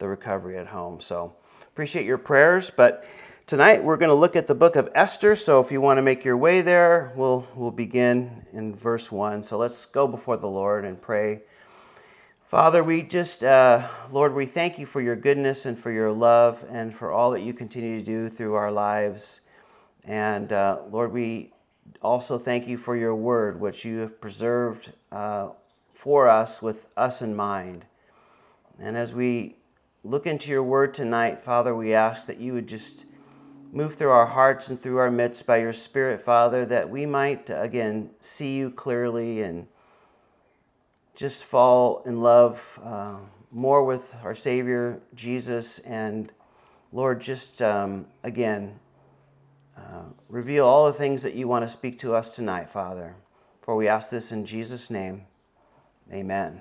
the recovery at home. So appreciate your prayers. But tonight we're going to look at the book of Esther. So if you want to make your way there, we'll, we'll begin in verse 1. So let's go before the Lord and pray. Father, we just, uh, Lord, we thank you for your goodness and for your love and for all that you continue to do through our lives. And uh, Lord, we also thank you for your word, which you have preserved uh, for us with us in mind. And as we look into your word tonight, Father, we ask that you would just move through our hearts and through our midst by your Spirit, Father, that we might, again, see you clearly and just fall in love uh, more with our Savior, Jesus, and Lord, just um, again, uh, reveal all the things that you want to speak to us tonight, Father. For we ask this in Jesus' name. Amen.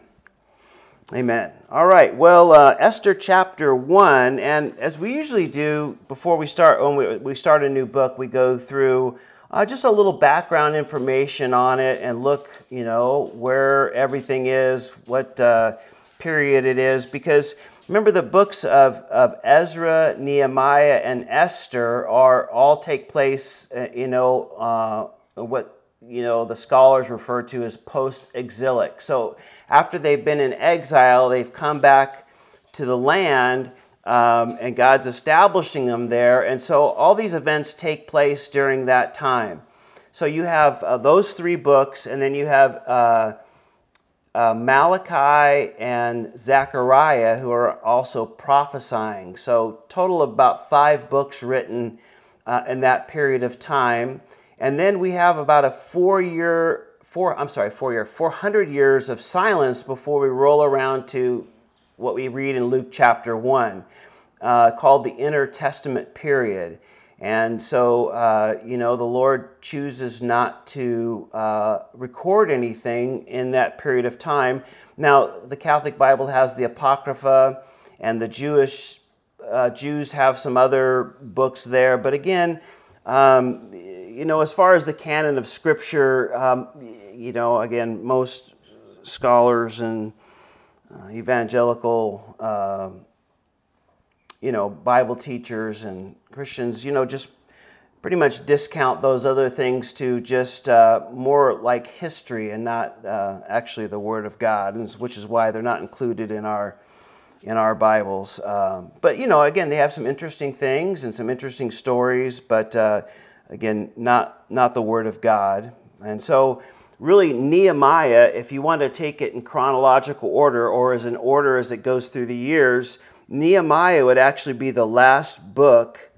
Amen. All right. Well, uh, Esther chapter 1, and as we usually do before we start, when we, we start a new book, we go through uh, just a little background information on it and look, you know, where everything is, what uh, period it is, because remember the books of, of Ezra, Nehemiah, and Esther are all take place, uh, you know, uh, what you know the scholars refer to as post-exilic. So after they've been in exile, they've come back to the land, um, and God's establishing them there. And so all these events take place during that time. So you have uh, those three books, and then you have uh, uh, Malachi and Zechariah, who are also prophesying. So total about five books written uh, in that period of time. And then we have about a four year, four, I'm sorry, four year, 400 years of silence before we roll around to what we read in Luke chapter 1, uh, called the intertestament period. And so, uh, you know, the Lord chooses not to uh, record anything in that period of time. Now, the Catholic Bible has the Apocrypha, and the Jewish uh, Jews have some other books there. But again, um, you know, as far as the canon of Scripture, um, you know, again, most scholars and uh, evangelical, uh, you know, Bible teachers and Christians, you know, just pretty much discount those other things to just uh, more like history and not uh, actually the Word of God, which is why they're not included in our in our Bibles. Um, but you know, again, they have some interesting things and some interesting stories, but uh, again, not, not the Word of God. And so, really, Nehemiah, if you want to take it in chronological order or as an order as it goes through the years, Nehemiah would actually be the last book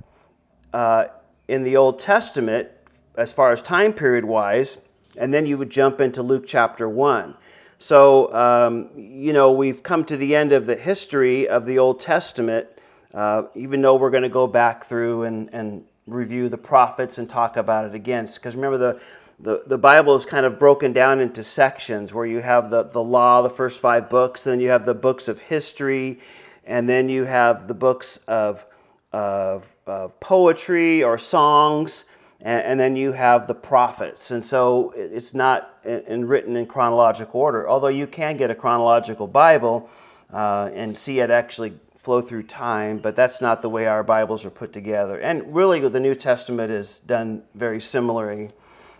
uh, in the Old Testament as far as time period wise, and then you would jump into Luke chapter 1. So, um, you know, we've come to the end of the history of the Old Testament, uh, even though we're going to go back through and, and review the prophets and talk about it again. Because remember, the, the, the Bible is kind of broken down into sections where you have the, the law, the first five books, then you have the books of history, and then you have the books of, of, of poetry or songs, and, and, then you have the prophets. And so it's not in, in, written in chronological order, although you can get a chronological Bible uh, and see it actually flow through time, but that's not the way our Bibles are put together. And really, the New Testament is done very similarly,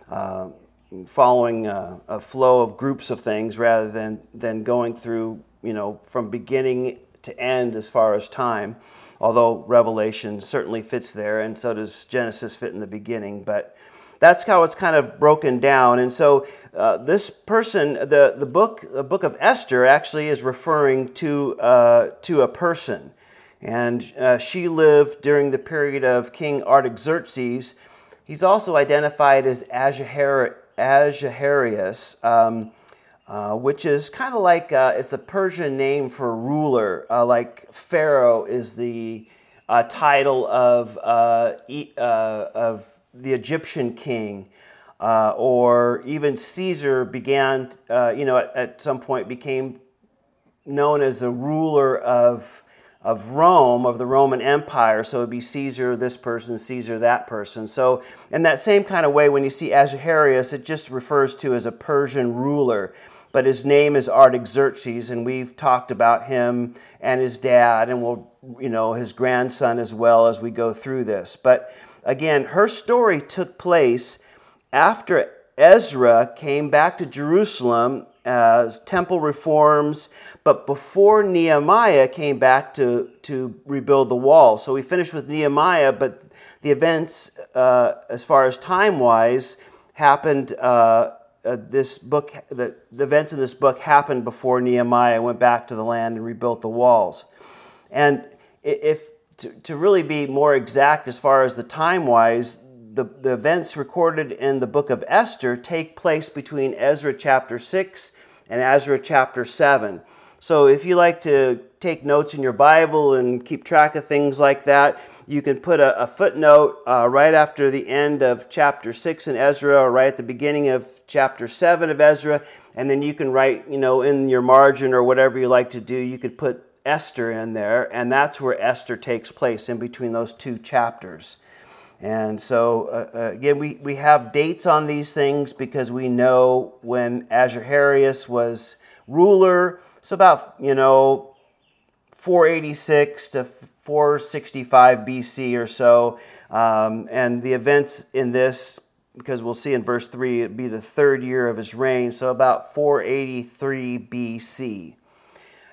uh, following a, a, flow of groups of things rather than, than going through, you know, from beginning to end as far as time. Although Revelation certainly fits there, and so does Genesis fit in the beginning. But that's how it's kind of broken down. And so uh, this person, the, the book, the book of Esther, actually is referring to uh, to a person, and uh, she lived during the period of King Artaxerxes. He's also identified as Ahasuerus, um, uh, which is kind of like uh, it's a Persian name for ruler, uh, like Pharaoh is the title of of the Egyptian king, uh, or even Caesar began, uh, you know, at, at, some point became known as a ruler of, of Rome, of the Roman Empire. So it would be Caesar this person, Caesar that person. So, in that same kind of way, when you see Ahasuerus, it just refers to as a Persian ruler. but his name is Artaxerxes, and we've talked about him and his dad, and we'll, you know, his grandson as well as we go through this. But again, her story took place after Ezra came back to Jerusalem as temple reforms, but before Nehemiah came back to, to rebuild the wall. So we finished with Nehemiah, but the events, uh, as far as time wise, happened. Uh, uh, this book, the, the events in this book happened before Nehemiah went back to the land and rebuilt the walls. And if to, to really be more exact as far as the time wise, the, the events recorded in the book of Esther take place between Ezra chapter 6 and Ezra chapter 7. So if you like to take notes in your Bible and keep track of things like that, you can put a, a footnote uh, right after the end of chapter 6 in Ezra or right at the beginning of chapter 7 of Ezra, and then you can write, you know, in your margin or whatever you like to do, you could put Esther in there, and that's where Esther takes place in between those two chapters. And so, uh, uh, again, we, we have dates on these things because we know when Ahasuerus was ruler. It's about, you know, 486 to 465 BC or so. Um, and the events in this, because we'll see in verse 3, it'd be the third year of his reign, so about 483 BC.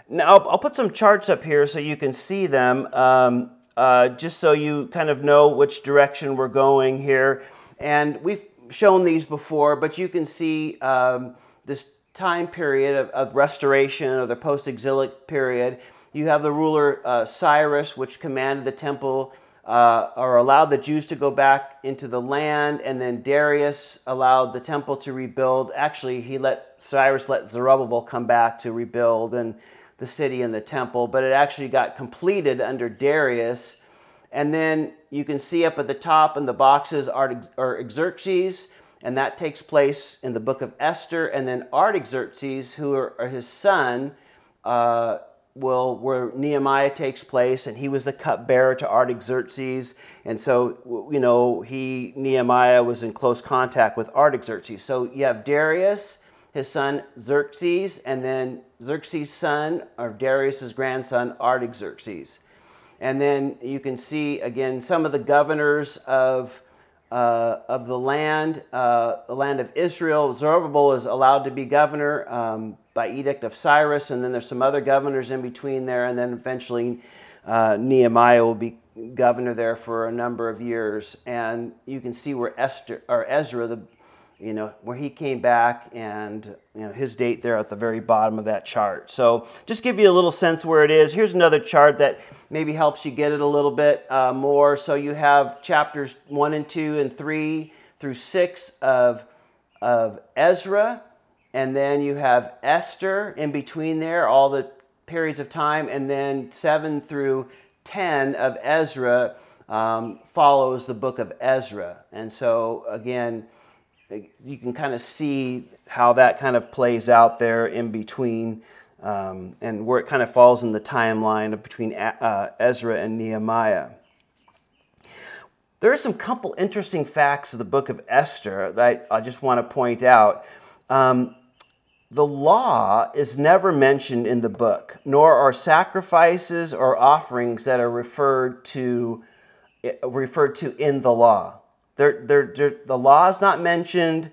Now, I'll, I'll put some charts up here so you can see them. Um, uh, just so you kind of know which direction we're going here. And we've shown these before, but you can see um, this time period of, of restoration or the post exilic period. You have the ruler uh, Cyrus, which commanded the temple uh, or allowed the Jews to go back into the land, and then Darius allowed the temple to rebuild. Actually, he let Cyrus let Zerubbabel come back to rebuild, and the city and the temple, but it actually got completed under Darius. And then you can see up at the top in the boxes Artaxerxes, and that takes place in the book of Esther. And then Artaxerxes, who are, are his son, uh, will where Nehemiah takes place, and he was the cupbearer to Artaxerxes, and so you know he Nehemiah was in close contact with Artaxerxes. So you have Darius, his son Xerxes, and then Xerxes' son, or Darius' grandson, Artaxerxes. And then you can see again some of the governors of, uh, of the land, uh, the land of Israel. Zerubbabel is allowed to be governor um, by edict of Cyrus, and then there's some other governors in between there, and then eventually uh, Nehemiah will be governor there for a number of years. And you can see where Esther or Ezra, the you know, where he came back and you know, his date there at the very bottom of that chart. So just give you a little sense where it is. Here's another chart that maybe helps you get it a little bit uh, more. So you have chapters 1 and 2 and 3 through 6 of, of Ezra, and then you have Esther in between there, all the periods of time, and then 7 through 10 of Ezra um, follows the book of Ezra. And so, again, you can kind of see how that kind of plays out there in between um, and where it kind of falls in the timeline between uh, Ezra and Nehemiah. There are some couple interesting facts of the book of Esther that I, just want to point out. Um, the law is never mentioned in the book, nor are sacrifices or offerings that are referred to referred to in the law. They're, they're, they're, the law is not mentioned,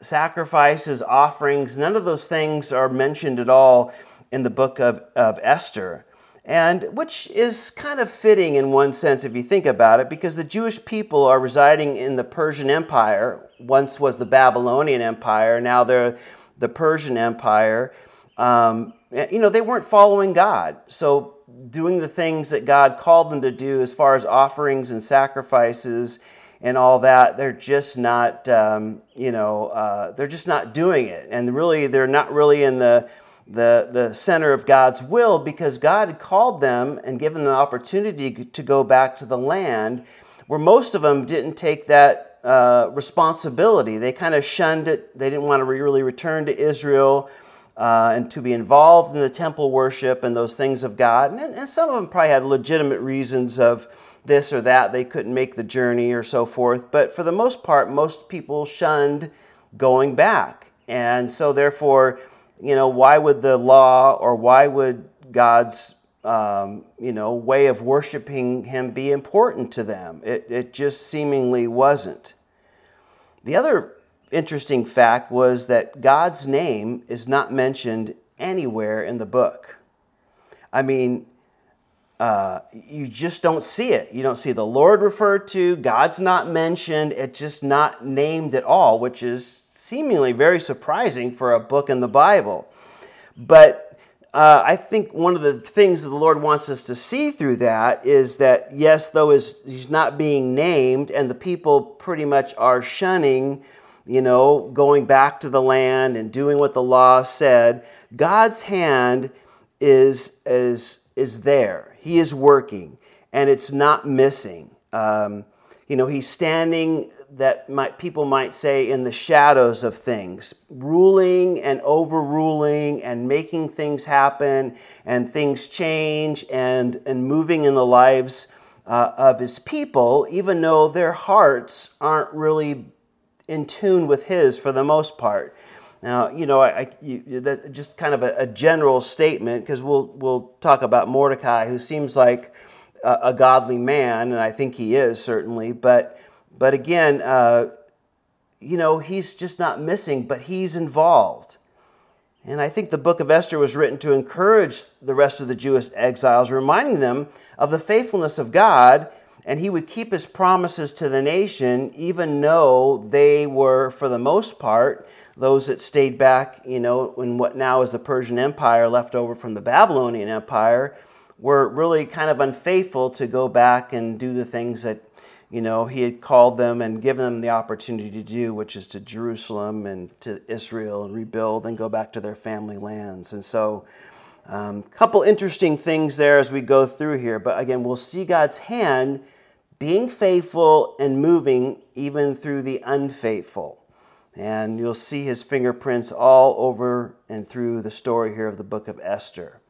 sacrifices, offerings, none of those things are mentioned at all in the book of, of Esther. And which is kind of fitting in one sense if you think about it, because the Jewish people are residing in the Persian Empire, once was the Babylonian Empire, now they're the Persian Empire. Um, you know, they weren't following God. So, doing the things that God called them to do as far as offerings and sacrifices and all that, they're just not, um, you know, uh, they're just not doing it. And really, they're not really in the, the, the center of God's will because God had called them and given them the opportunity to go back to the land where most of them didn't take that uh, responsibility. They kind of shunned it. They didn't want to really return to Israel. Uh, and to be involved in the temple worship and those things of God. And, and some of them probably had legitimate reasons of, this or that, they couldn't make the journey or so forth. But for the most part, most people shunned going back. And so, therefore, you know, why would the law or why would God's um, you know, way of worshiping him be important to them. It, it just seemingly wasn't. The other interesting fact was that God's name is not mentioned anywhere in the book. I mean, uh, you just don't see it. You don't see the Lord referred to, God's not mentioned, it's just not named at all, which is seemingly very surprising for a book in the Bible. But uh, I think one of the things that the Lord wants us to see through that is that, yes, though he's not being named, and the people pretty much are shunning, you know, going back to the land and doing what the law said, God's hand is, is, is there. He is working, and it's not missing. Um, you know, he's standing that might, people might say in the shadows of things, ruling and overruling and making things happen and things change and, and moving in the lives uh, of his people, even though their hearts aren't really in tune with his for the most part. Now, you know, I, I you, that just kind of a, a general statement because we'll we'll talk about Mordecai, who seems like a, a godly man, and I think he is certainly, but but again, uh, you know, he's just not missing, but he's involved. And I think the book of Esther was written to encourage the rest of the Jewish exiles, reminding them of the faithfulness of God, and he would keep his promises to the nation, even though they were, for the most part, those that stayed back, you know, in what now is the Persian Empire left over from the Babylonian Empire, were really kind of unfaithful to go back and do the things that you know, he had called them and given them the opportunity to do, which is to Jerusalem and to Israel and rebuild and go back to their family lands. And so, a um, couple interesting things there as we go through here. But again, we'll see God's hand being faithful and moving even through the unfaithful. And you'll see his fingerprints all over and through the story here of the book of Esther.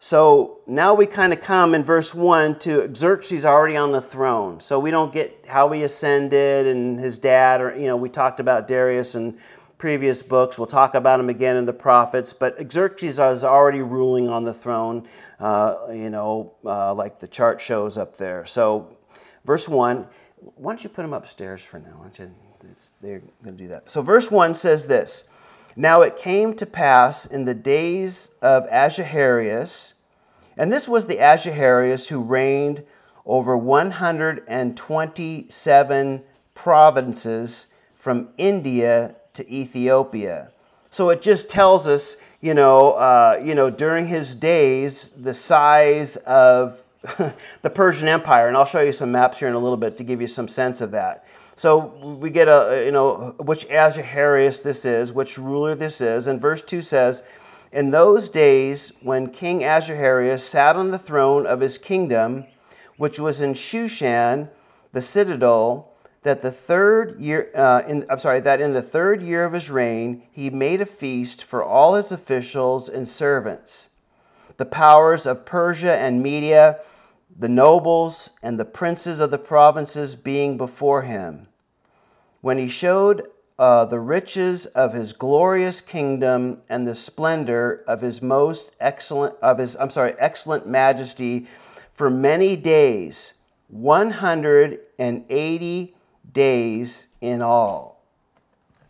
So now we kind of come in verse 1 to Xerxes already on the throne. So we don't get how he ascended and his dad, or, you know, we talked about Darius in previous books. We'll talk about him again in the prophets. But Xerxes is already ruling on the throne, uh, you know, uh, like the chart shows up there. So verse 1, why don't you put him upstairs for now? Why don't you, they're going to do that. So verse 1 says this. Now it came to pass in the days of Ahasuerus, and this was the Ahasuerus who reigned over 127 provinces from India to Ethiopia. So it just tells us, you know, uh, you know, during his days, the size of the Persian Empire, and I'll show you some maps here in a little bit to give you some sense of that. So we get a, you know, which Ahasuerus this is, which ruler this is. And verse 2 says, In those days when King Ahasuerus sat on the throne of his kingdom, which was in Shushan, the citadel, that the third year, uh, in, I'm sorry, that in the third year of his reign, he made a feast for all his officials and servants. The powers of Persia and Media, the nobles and the princes of the provinces being before him when he showed uh, the riches of his glorious kingdom and the splendor of his most excellent of his I'm sorry excellent majesty for many days 180 days in all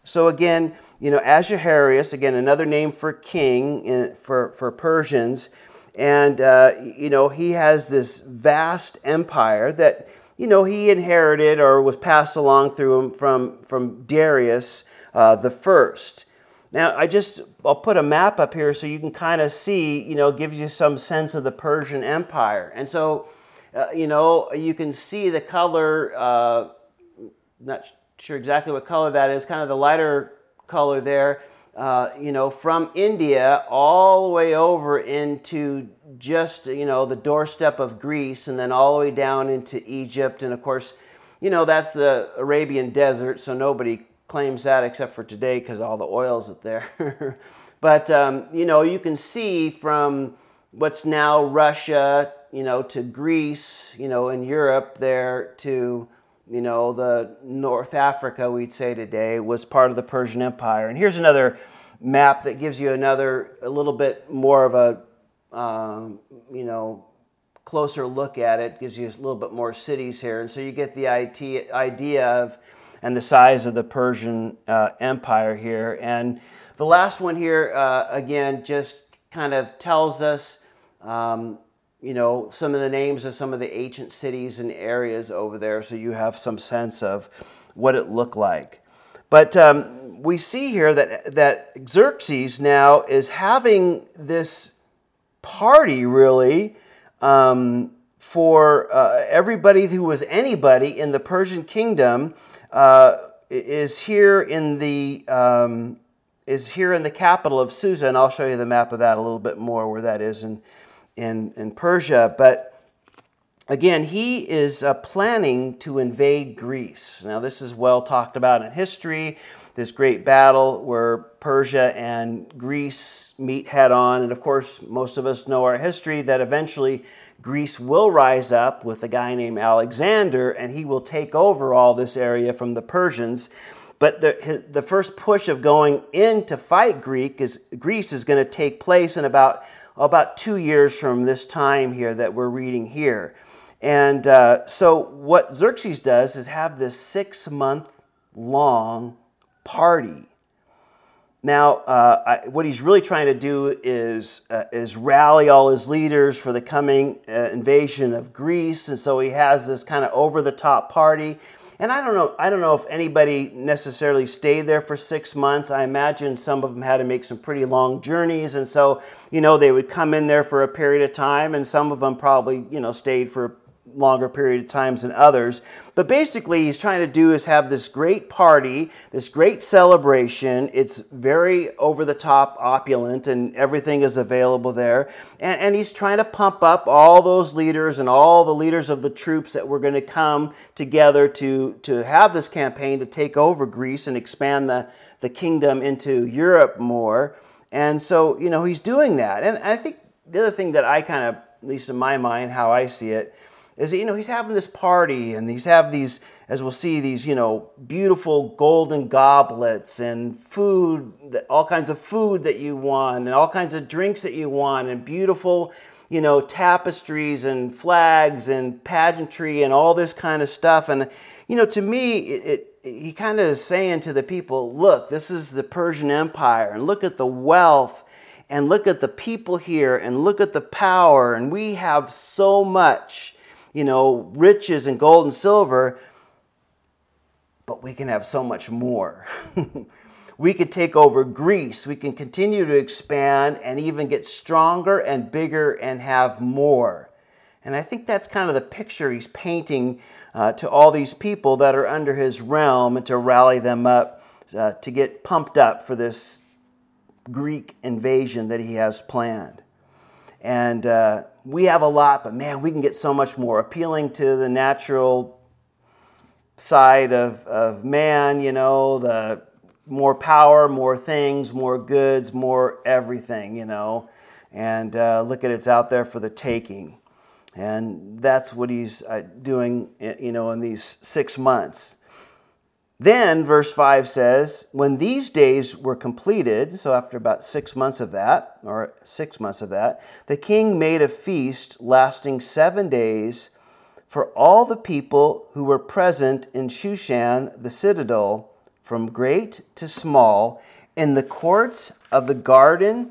so again you know Ahasuerus again another name for king in, for for Persians and uh, you know he has this vast empire that you know, he inherited or was passed along through him from, from Darius uh, the first. Now, I just, I'll put a map up here so you can kind of see, you know, gives you some sense of the Persian Empire. And so, uh, you know, you can see the color, uh, not sure exactly what color that is, kind of the lighter color there. Uh, you know, from India all the way over into just, you know, the doorstep of Greece and then all the way down into Egypt. And of course, you know, that's the Arabian desert, so nobody claims that except for today because all the oil's up there. but, um, you know, you can see from what's now Russia, you know, to Greece, you know, in Europe there to you know, the North Africa, we'd say today, was part of the Persian Empire. And here's another map that gives you another, a little bit more of a, um, you know, closer look at it, gives you a little bit more cities here. And so you get the idea of, and the size of the Persian uh, Empire here. And the last one here, uh, again, just kind of tells us um, you know, some of the names of some of the ancient cities and areas over there so you have some sense of what it looked like. But um, we see here that, that Xerxes now is having this party, really, um, for uh, everybody who was anybody in the Persian kingdom uh, is here in the um, is here in the capital of Susa, and I'll show you the map of that a little bit more where that is in in, in Persia. But again, he is uh, planning to invade Greece. Now, this is well talked about in history. This great battle where Persia and Greece meet head on. And of course, most of us know our history that eventually Greece will rise up with a guy named Alexander and he will take over all this area from the Persians. But the, the first push of going in to fight Greek is, Greece is going to take place in about about two years from this time here that we're reading here. And uh, so, what Xerxes does is have this six month long party. Now, uh, I, what he's really trying to do is, uh, is rally all his leaders for the coming uh, invasion of Greece. And so he has this kind of over the top party. And I don't know, I don't know if anybody necessarily stayed there for six months. I imagine some of them had to make some pretty long journeys, and so you know they would come in there for a period of time, and some of them probably you know stayed for longer period of times than others. But basically, he's trying to do is have this great party, this great celebration. It's very over the top, opulent, and everything is available there. And, and he's trying to pump up all those leaders and all the leaders of the troops that were going to come together to, to have this campaign to take over Greece and expand the, the kingdom into Europe more. And so, you know, he's doing that. And I think the other thing that I kind of, at least in my mind, how I see it, is you know he's having this party and he's have these as we'll see these you know beautiful golden goblets and food all kinds of food that you want and all kinds of drinks that you want and beautiful you know tapestries and flags and pageantry and all this kind of stuff. And you know to me it, it he kind of is saying to the people look this is the persian empire and look at the wealth and look at the people here and look at the power and we have so much you know, riches and gold and silver, but we can have so much more. we could take over Greece. We can continue to expand and even get stronger and bigger and have more. And I think that's kind of the picture he's painting uh, to all these people that are under his realm and to rally them up uh, to get pumped up for this Greek invasion that he has planned. And uh, we have a lot, but man, we can get so much more. Appealing to the natural side of, of man, you know, the more power, more things, more goods, more everything, you know. And uh, look at it's out there for the taking. And that's what he's uh, doing, you know, in these six months. Then, verse 5 says, When these days were completed, so after about six months of that, or six months of that, the king made a feast lasting seven days for all the people who were present in Shushan, the citadel, from great to small, in the courts of the garden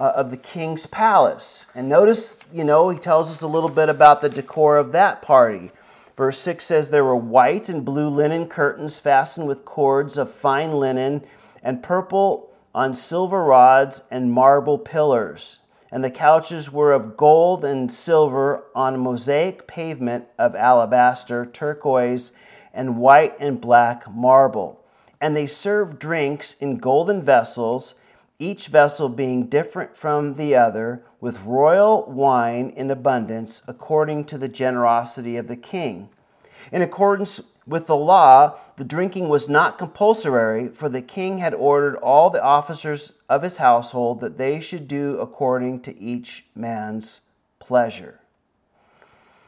uh, of the king's palace. And notice, you know, he tells us a little bit about the decor of that party. Verse 6 says, There were white and blue linen curtains fastened with cords of fine linen, and purple on silver rods and marble pillars. And the couches were of gold and silver on a mosaic pavement of alabaster, turquoise, and white and black marble. And they served drinks in golden vessels, each vessel being different from the other with royal wine in abundance according to the generosity of the king. In accordance with the law, the drinking was not compulsory, for the king had ordered all the officers of his household that they should do according to each man's pleasure.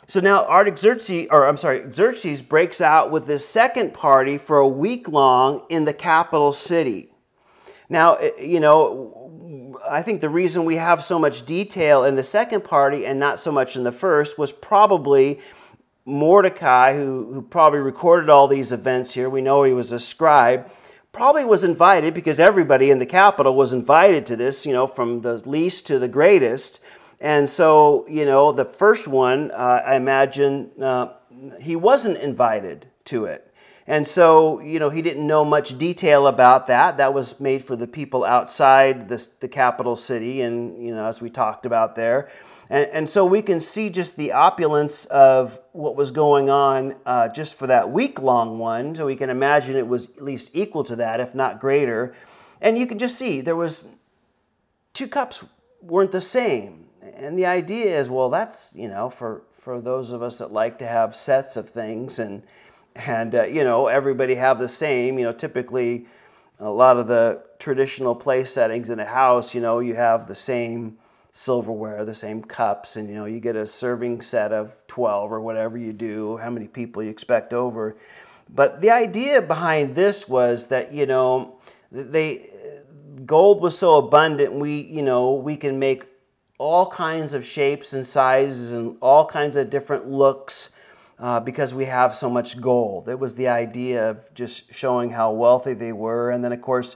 So now Artaxerxes, or I'm sorry, Xerxes breaks out with this second party for a week long in the capital city. Now, eh, you know, I think the reason we have so much detail in the second party and not so much in the first was probably Mordecai, who, who probably recorded all these events here. We know he was a scribe probably was invited because everybody in the capital was invited to this, you know, from the least to the greatest. And so, you know, the first one, uh, I imagine uh, he wasn't invited to it. And so, you know, he didn't know much detail about that. That was made for the people outside this, the capital city, and, you know, as we talked about there. And, and so we can see just the opulence of what was going on uh, just for that week long one. So we can imagine it was at least equal to that, if not greater. And you can just see there was two cups weren't the same. And the idea is, well, that's, you know, for, for those of us that like to have sets of things and, and uh, you know, everybody have the same, you know, typically a lot of the traditional place settings in a house, you know, you have the same silverware, the same cups, and you know you get a serving set of 12 or whatever you do, how many people you expect over. But the idea behind this was that you know they gold was so abundant, we you know we can make all kinds of shapes and sizes and all kinds of different looks. Uh, because we have so much gold. It was the idea of just showing how wealthy they were. And then, of course,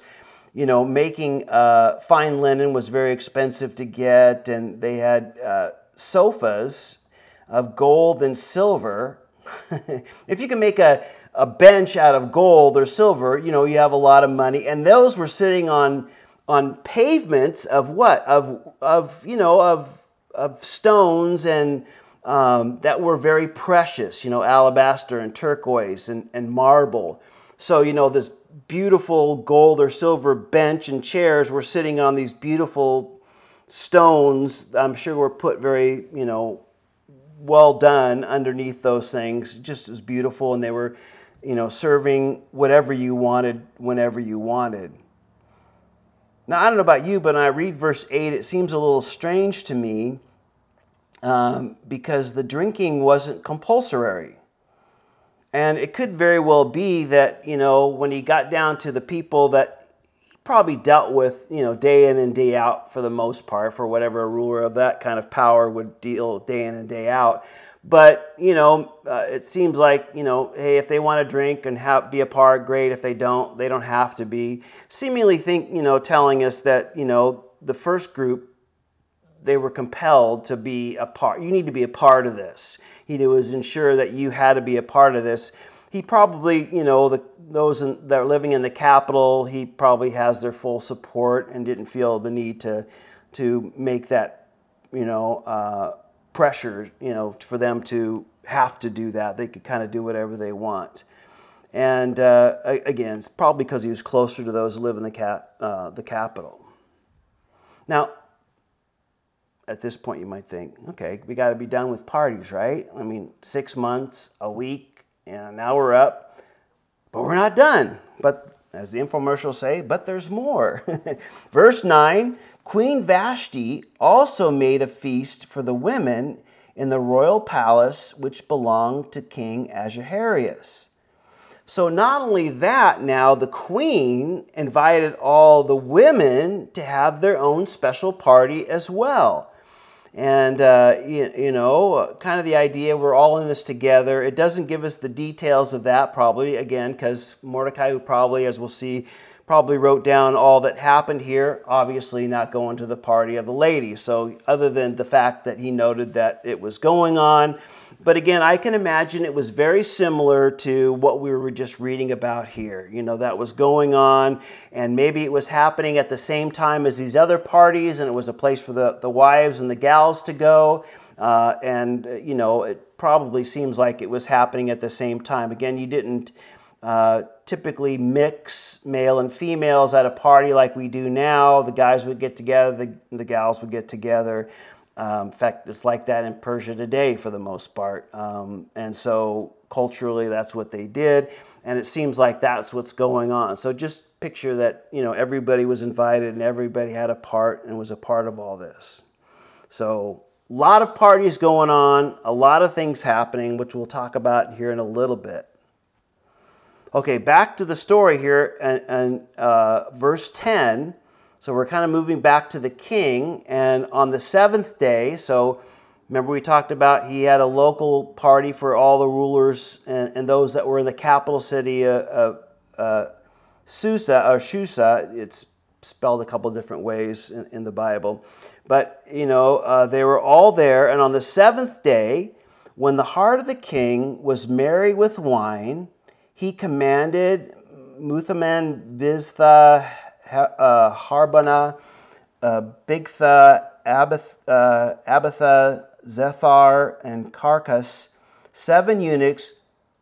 you know, making uh, fine linen was very expensive to get, and they had uh, sofas of gold and silver. if you can make a, a bench out of gold or silver, you know, you have a lot of money. And those were sitting on on pavements of what? Of of you know of of stones and um, that were very precious, you know, alabaster and turquoise and, and marble. So, you know, this beautiful gold or silver bench and chairs were sitting on these beautiful stones. I'm sure were put very, you know, well done underneath those things, just as beautiful. And they were, you know, serving whatever you wanted whenever you wanted. Now, I don't know about you, but when I read verse 8, it seems a little strange to me um, because the drinking wasn't compulsory. And it could very well be that, you know, when he got down to the people that he probably dealt with, you know, day in and day out for the most part, for whatever a ruler of that kind of power would deal day in and day out. But, you know, uh, it seems like, you know, hey, if they want to drink and have, be a part, great. If they don't, they don't have to be. Seemingly think, you know, telling us that, you know, the first group, they were compelled to be a part. You need to be a part of this he was ensure that you had to be a part of this. He probably, you know, the, those in, that are living in the capital, he probably has their full support and didn't feel the need to to make that, you know, uh, pressure, you know, for them to have to do that. They could kind of do whatever they want. And uh, again, it's probably because he was closer to those who live in the, cap, uh, the capital. Now, at this point you might think, okay, we got to be done with parties, right? I mean, six months, a week, and now we're up, but we're not done. But as the infomercials say, but there's more. Verse 9 Queen Vashti also made a feast for the women in the royal palace which belonged to King Ahasuerus. So, not only that, now the queen invited all the women to have their own special party as well. And, uh, you, you, know, kind of the idea we're all in this together. It doesn't give us the details of that, probably, again, because Mordecai, who probably, as we'll see, probably wrote down all that happened here, obviously not going to the party of the ladies. So, other than the fact that he noted that it was going on, but again, I can imagine it was very similar to what we were just reading about here. You know, that was going on, and maybe it was happening at the same time as these other parties, and it was a place for the, the wives and the gals to go. Uh, and, uh, you know, it probably seems like it was happening at the same time. Again, you didn't uh, typically mix male and females at a party like we do now. The guys would get together, the, the gals would get together. Um, in fact, it's like that in Persia today for the most part. Um, and so culturally, that's what they did. And it seems like that's what's going on. So just picture that, you know, everybody was invited and everybody had a part and was a part of all this. So a lot of parties going on, a lot of things happening, which we'll talk about here in a little bit. Okay, back to the story here and, and uh, verse 10. So we're kind of moving back to the king. And on the seventh day, so remember we talked about he had a local party for all the rulers and, and those that were in the capital city of uh, uh, Susa or Shusa. It's spelled a couple different ways in, in, the Bible. But, you know, uh, they were all there. And on the seventh day, when the heart of the king was merry with wine, he commanded Muthaman, Biztha, uh, Harbona, uh, Bigtha, Abath, uh, Zethar, and Carcas, seven eunuchs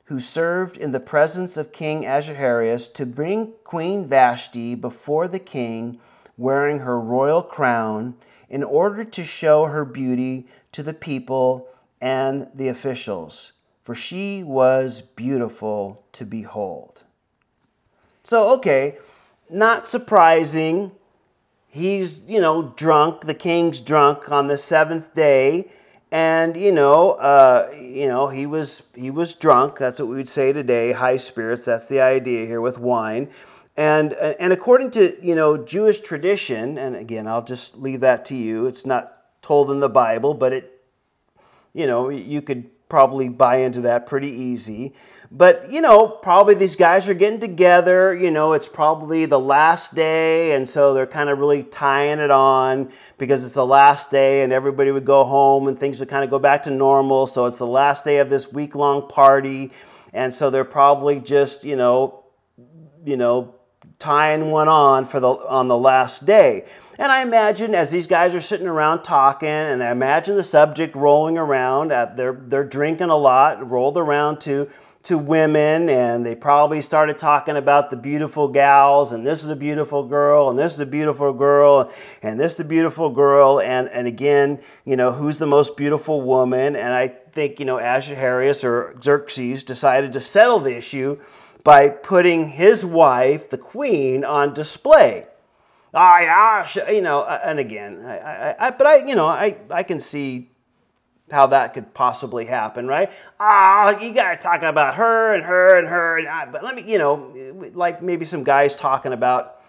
who served in the presence of King Ahasuerus to bring Queen Vashti before the king wearing her royal crown in order to show her beauty to the people and the officials, for she was beautiful to behold. So, okay, not surprising. He's, you know, drunk. The king's drunk on the seventh day and you know, uh, you know, he was he was drunk. That's what we would say today. High spirits. That's the idea here with wine. And and according to you know Jewish tradition, and again, I'll just leave that to you. It's not told in the Bible, but it, you know, you could probably buy into that pretty easy. But, you know, probably these guys are getting together. You know, it's probably the last day, and so they're kind of really tying it on because it's the last day and everybody would go home and things would kind of go back to normal. So it's the last day of this week long party. And so they're probably just, you know, you know, tying one on for the on the last day. And I imagine as these guys are sitting around talking, and I imagine the subject rolling around, uh, they're they're drinking a lot, rolled around to to women and they probably started talking about the beautiful gals and this is a beautiful girl and this is a beautiful girl and this is a beautiful girl and, and again you know who's the most beautiful woman? And i think you know ahasuerus or xerxes decided to settle the issue by putting his wife the queen on display ah yeah you know and again I, I, I but i you know i, I can see how that could possibly happen, right? Ah, oh, you got to talk about her and her and her. And I, but let me, you know, like maybe some guys talking about,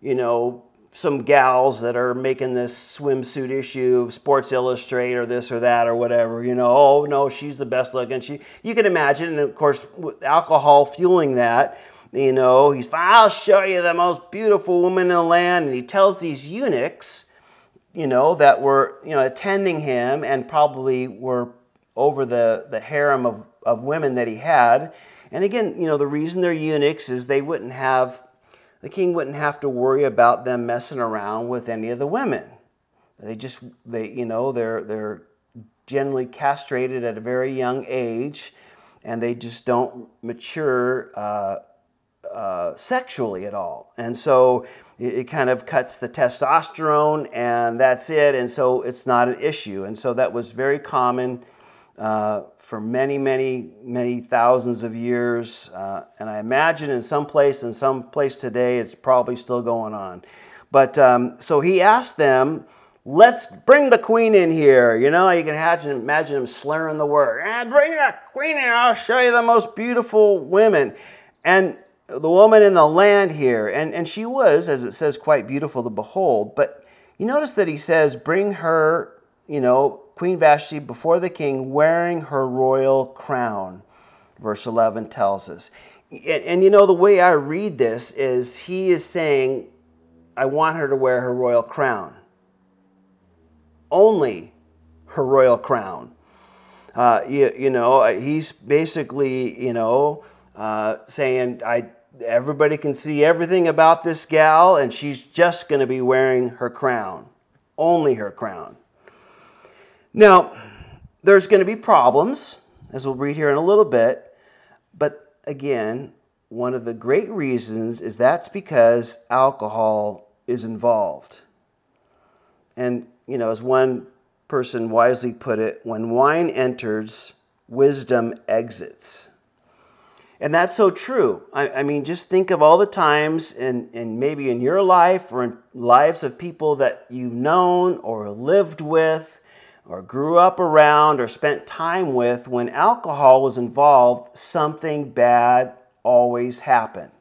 you know, some gals that are making this swimsuit issue of Sports Illustrated or this or that or whatever. You know, oh no, she's the best looking. She, you can imagine, and of course, with alcohol fueling that. You know, he's, I'll show you the most beautiful woman in the land, and he tells these eunuchs you know, that were, you know, attending him and probably were over the, the harem of, of women that he had. And again, you know, the reason they're eunuchs is they wouldn't have, the king wouldn't have to worry about them messing around with any of the women. They just, they, you know, they're, they're generally castrated at a very young age and they just don't mature uh, uh, sexually at all. And so it, it, kind of cuts the testosterone and that's it. And so it's not an issue. And so that was very common uh, for many, many, many thousands of years. Uh, and I imagine in some place, in some place today, it's probably still going on. But um, so he asked them, let's bring the queen in here. You know, you can imagine, imagine him slurring the word. Ah, bring the queen in, I'll show you the most beautiful women. And the woman in the land here, and, and she was, as it says, quite beautiful to behold. But you notice that he says, Bring her, you know, Queen Vashti before the king wearing her royal crown, verse 11 tells us. And, and you know, the way I read this is he is saying, I want her to wear her royal crown. Only her royal crown. Uh, you, you know, he's basically, you know, uh, saying, I, everybody can see everything about this gal, and she's just going to be wearing her crown, only her crown. Now, there's going to be problems, as we'll read here in a little bit, but again, one of the great reasons is that's because alcohol is involved. And, you know, as one person wisely put it, when wine enters, wisdom exits. And that's so true. I, I, mean, just think of all the times, and, maybe in your life or in lives of people that you've known or lived with, or grew up around or spent time with, when alcohol was involved, something bad always happened.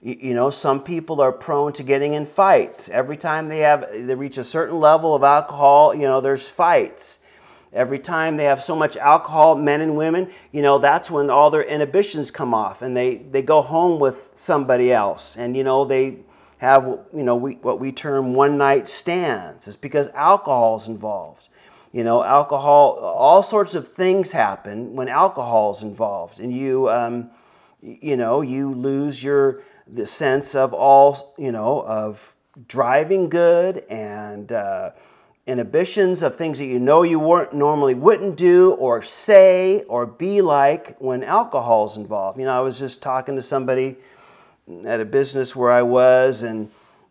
You know, some people are prone to getting in fights. Every time they have they reach a certain level of alcohol, you know, there's fights. Every time they have so much alcohol, men and women, you know, that's when all their inhibitions come off and they, they go home with somebody else. And, you know, they have, you know, we, what we term one night stands. It's because alcohol is involved. You know, alcohol, all sorts of things happen when alcohol is involved. And you, um, you know, you lose your, the sense of all, you know, of driving good and, uh, inhibitions of things that you know you weren't normally wouldn't do or say or be like when alcohol is involved. You know, I was just talking to somebody at a business where I was, and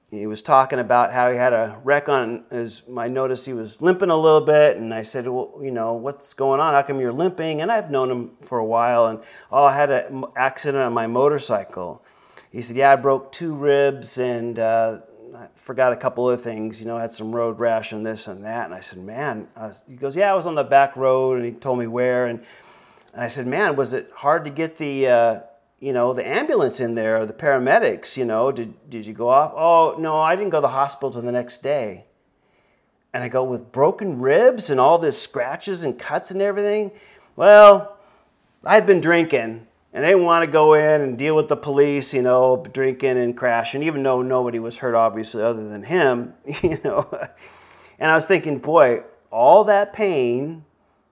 he was talking about how he had a wreck on his. I noticed he was limping a little bit, and I said, "Well, you know, what's going on? How come you're limping?" And I've known him for a while, and oh, I had an accident on my motorcycle. He said, "Yeah, I broke two ribs, and uh, I forgot a couple of things, you know, had some road rash and this and that. And I said, man, I he goes, yeah, I was on the back road. And he told me where. And, and I said, man, was it hard to get the, uh, you know, the ambulance in there, the paramedics, you know, did, did you go off? Oh, no, I didn't go to the hospital till the next day. And I go, with broken ribs and all this scratches and cuts and everything? Well, I'd been drinking and they want to go in and deal with the police, you know, drinking and crashing, even though nobody was hurt, obviously, other than him, you know. And I was thinking, boy, all that pain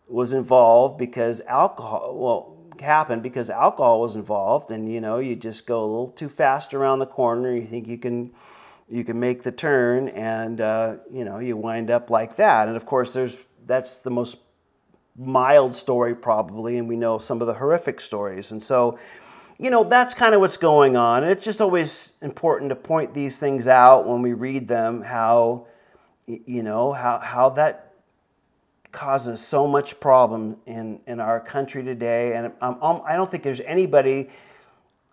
was involved because alcohol, well, happened because alcohol was involved, and you know, you just go a little too fast around the corner. You think you can, you can make the turn, and uh, you know, you wind up like that. And of course, there's that's the most mild story, probably, and we know some of the horrific stories. And so, you know, that's kind of what's going on. And it's just always important to point these things out when we read them, how, you know, how, how that causes so much problem in, in our country today. And I'm, I don't think there's anybody,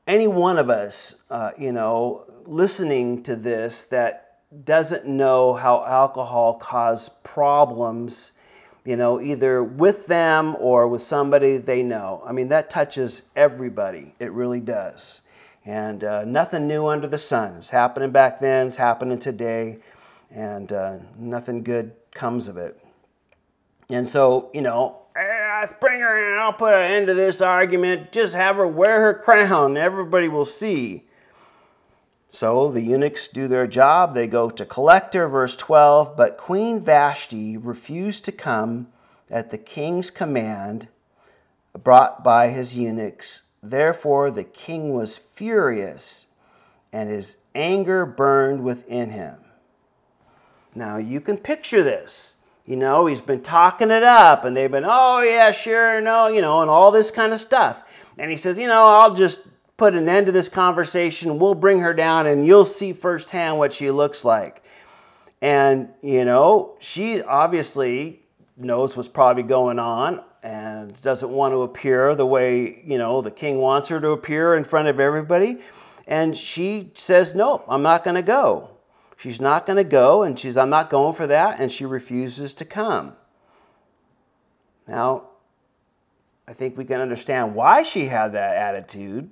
any one of us, uh, you know, listening to this that doesn't know how alcohol caused problems you know, either with them or with somebody they know. I mean, that touches everybody. It really does. And uh, nothing new under the sun. It's happening back then, it's happening today, and uh, nothing good comes of it. And so, you know, bring her in, I'll put an end to this argument. Just have her wear her crown, everybody will see. So the eunuchs do their job. They go to collect her, verse 12. But Queen Vashti refused to come at the king's command brought by his eunuchs. Therefore the king was furious, and his anger burned within him. Now you can picture this. You know, he's been talking it up, and they've been, oh, yeah, sure, no, you know, and all this kind of stuff. And he says, you know, I'll just put an end to this conversation. We'll bring her down and you'll see firsthand what she looks like. And, you know, she obviously knows what's probably going on and doesn't want to appear the way, you know, the king wants her to appear in front of everybody. And she says, No, I'm not going to go. She's not going to go, and she's, I'm not going for that, and she refuses to come. Now, I think we can understand why she had that attitude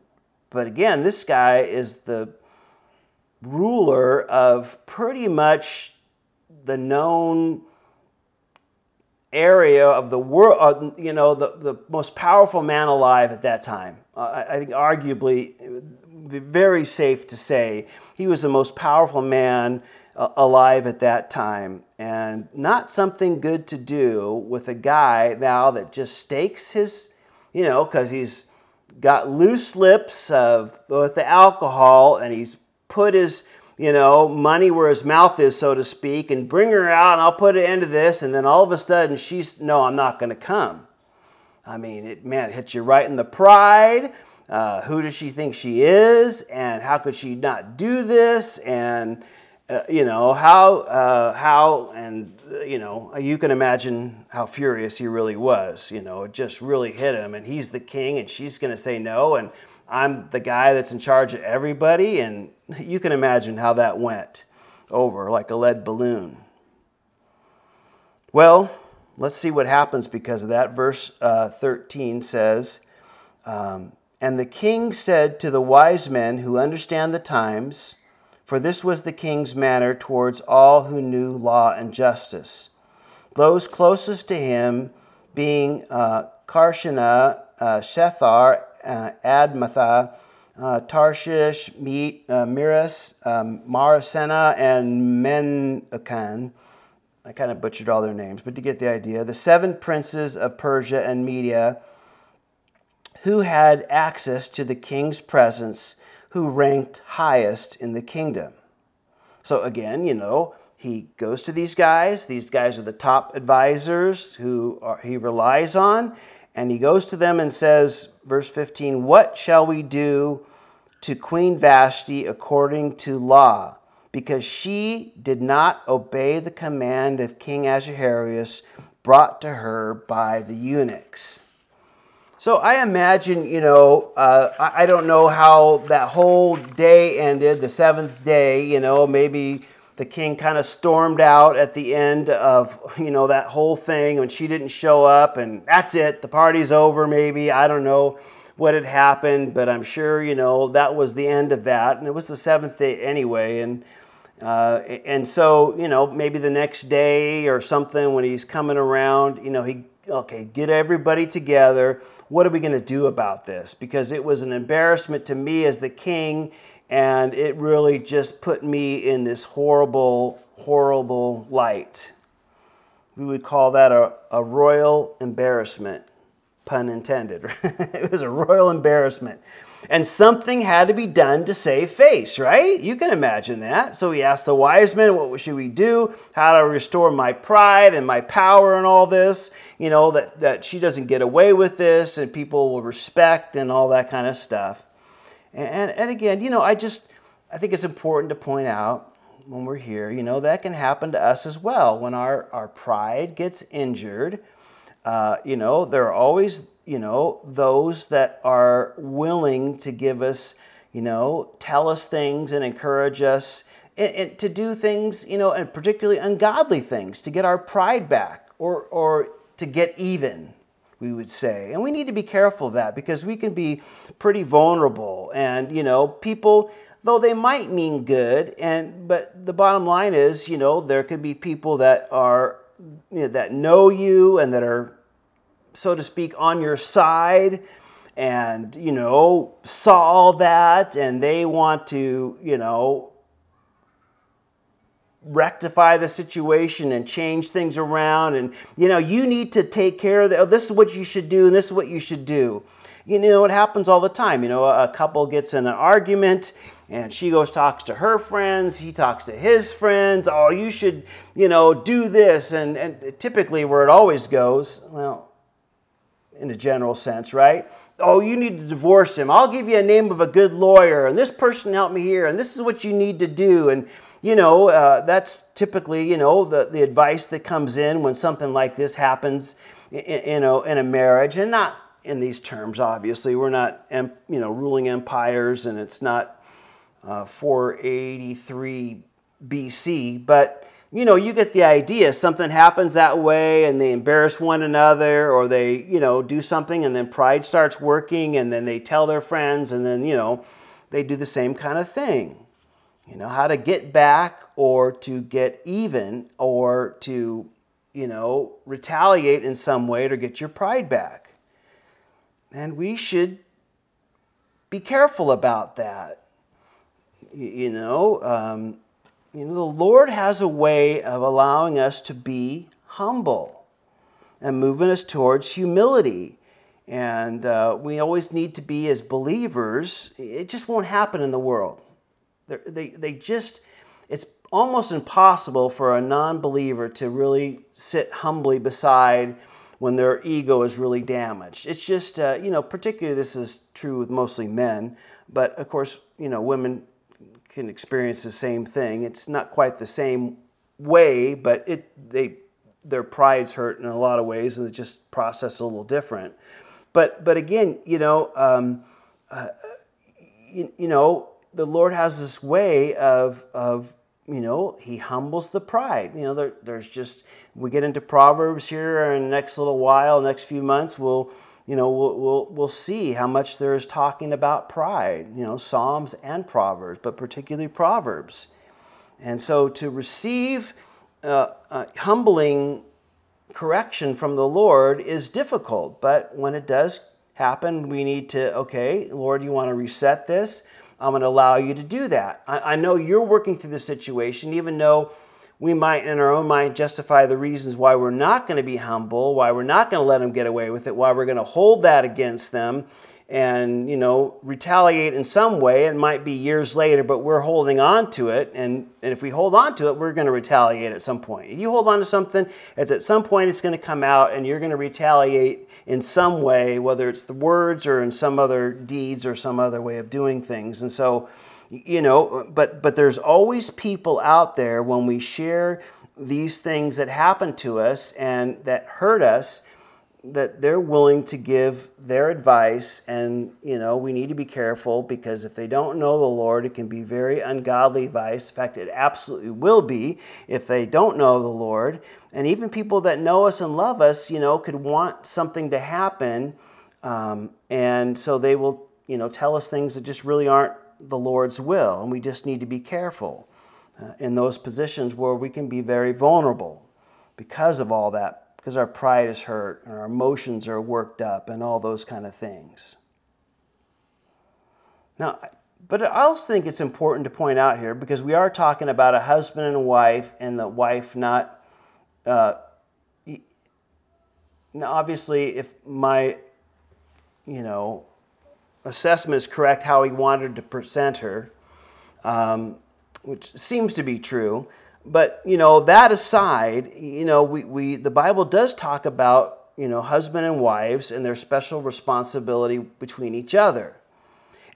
but again, this guy is the ruler of pretty much the known area of the world, uh, you know, the, the most powerful man alive at that time. Uh, I think arguably, very safe to say, he was the most powerful man uh, alive at that time. And not something good to do with a guy now that just stakes his, you know, because he's got loose lips of, with the alcohol and he's put his you know money where his mouth is so to speak and bring her out and i'll put an end to this and then all of a sudden she's no i'm not going to come. I mean it man it hits you right in the pride uh, who does she think she is and how could she not do this and uh, you know how uh, how and uh, you know you can imagine how furious he really was you know it just really hit him and he's the king and she's going to say no and i'm the guy that's in charge of everybody and you can imagine how that went over like a lead balloon well let's see what happens because of that. Verse uh, 13 says, um, And the king said to the wise men who understand the times, for this was the king's manner towards all who knew law and justice. Those closest to him being uh, uh, Shethar, uh, Admatha, uh, Tarshish, Meet, uh, um, Marasena, and Menucan. I kind of butchered all their names, but to get the idea, the seven princes of Persia and Media who had access to the king's presence, who ranked highest in the kingdom. So again, you know, he goes to these guys. These guys are the top advisors who are, he relies on. And he goes to them and says, verse 15, What shall we do to Queen Vashti according to law? Because she did not obey the command of King Ahasuerus brought to her by the eunuchs. So I imagine, you know, uh, I don't know how that whole day ended, the seventh day, you know, maybe the king kind of stormed out at the end of you know that whole thing when she didn't show up and that's it the party's over maybe i don't know what had happened but i'm sure you know that was the end of that and it was the seventh day anyway and uh, and so you know maybe the next day or something when he's coming around you know he okay get everybody together what are we going to do about this because it was an embarrassment to me as the king and it really just put me in this horrible, horrible light. We would call that a, a royal embarrassment, pun intended. it was a royal embarrassment. And something had to be done to save face, right? You can imagine that. So he asked the wise men, What should we do? How to restore my pride and my power and all this? You know, that, that she doesn't get away with this and people will respect and all that kind of stuff. And, and again, you know, I just, I think it's important to point out when we're here, you know, that can happen to us as well. When our, our pride gets injured, uh, you know, there are always, you know, those that are willing to give us, you know, tell us things and encourage us and, and to do things, you know, and particularly ungodly things to get our pride back or, or to get even, we would say. And we need to be careful of that because we can be pretty vulnerable. And, you know, people, though they might mean good, and but the bottom line is, you know, there could be people that are you know, that know you and that are, so to speak, on your side and you know saw that and they want to you know rectify the situation and change things around and you know you need to take care of that oh, this is what you should do and this is what you should do. You know it happens all the time. You know a couple gets in an argument and she goes talks to her friends he talks to his friends. Oh you should you know do this. And, and typically where it always goes well in a general sense right? Oh you need to divorce him. I'll give you a name of a good lawyer and this person helped me here and this is what you need to do. And you know, uh, that's typically, you know, the, the advice that comes in when something like this happens, you know, in a marriage, and not in these terms, obviously. We're not, you know, ruling empires, and it's not uh, 483 BC, but, you know, you get the idea. Something happens that way, and they embarrass one another, or they, you know, do something, and then pride starts working, and then they tell their friends, and then, you know, they do the same kind of thing you know, how to get back or to get even or to, you know, retaliate in some way to get your pride back. And we should be careful about that. You know, um, you know, the Lord has a way of allowing us to be humble and moving us towards humility. And uh, we always need to be, as believers, it just won't happen in the world. They're, they they just it's almost impossible for a non-believer to really sit humbly beside when their ego is really damaged. It's just uh, you know particularly this is true with mostly men, but of course you know women can experience the same thing. It's not quite the same way, but it they their pride's hurt in a lot of ways, and it just process a little different. But but again, you know, um, uh, you, you know, the Lord has this way of, of you know, he humbles the pride. You know, there, there's just, we get into Proverbs here in the next little while, next few months, we'll, you know, we'll, we'll, we'll see how much there is talking about pride, you know, Psalms and Proverbs, but particularly Proverbs. And so to receive uh, uh, humbling correction from the Lord is difficult, but when it does happen, we need to, okay, Lord, you want to reset this? I'm going to allow you to do that. I, I know you're working through the situation, even though we might, in our own mind, justify the reasons why we're not going to be humble, why we're not going to let them get away with it, why we're going to hold that against them and you know retaliate in some way. It might be years later but we're holding on to it and, and if we hold on to it we're going to retaliate at some point. If you hold on to something it's at some point it's going to come out and you're going to retaliate in some way whether it's the words or in some other deeds or some other way of doing things. And so you know but but there's always people out there when we share these things that happen to us and that hurt us that they're willing to give their advice and you know we need to be careful because if they don't know the lord it can be very ungodly advice. In fact it absolutely will be if they don't know the lord. And even people that know us and love us you know could want something to happen um, and so they will you know tell us things that just really aren't the lord's will and we just need to be careful uh, in those positions where we can be very vulnerable because of all that because our pride is hurt and our emotions are worked up and all those kind of things. Now, but I also think it's important to point out here because we are talking about a husband and a wife, and the wife not. Uh, now, obviously, if my, you know, assessment is correct, how he wanted to present her, um, which seems to be true, but you know that aside you know we, we the bible does talk about you know husband and wives and their special responsibility between each other.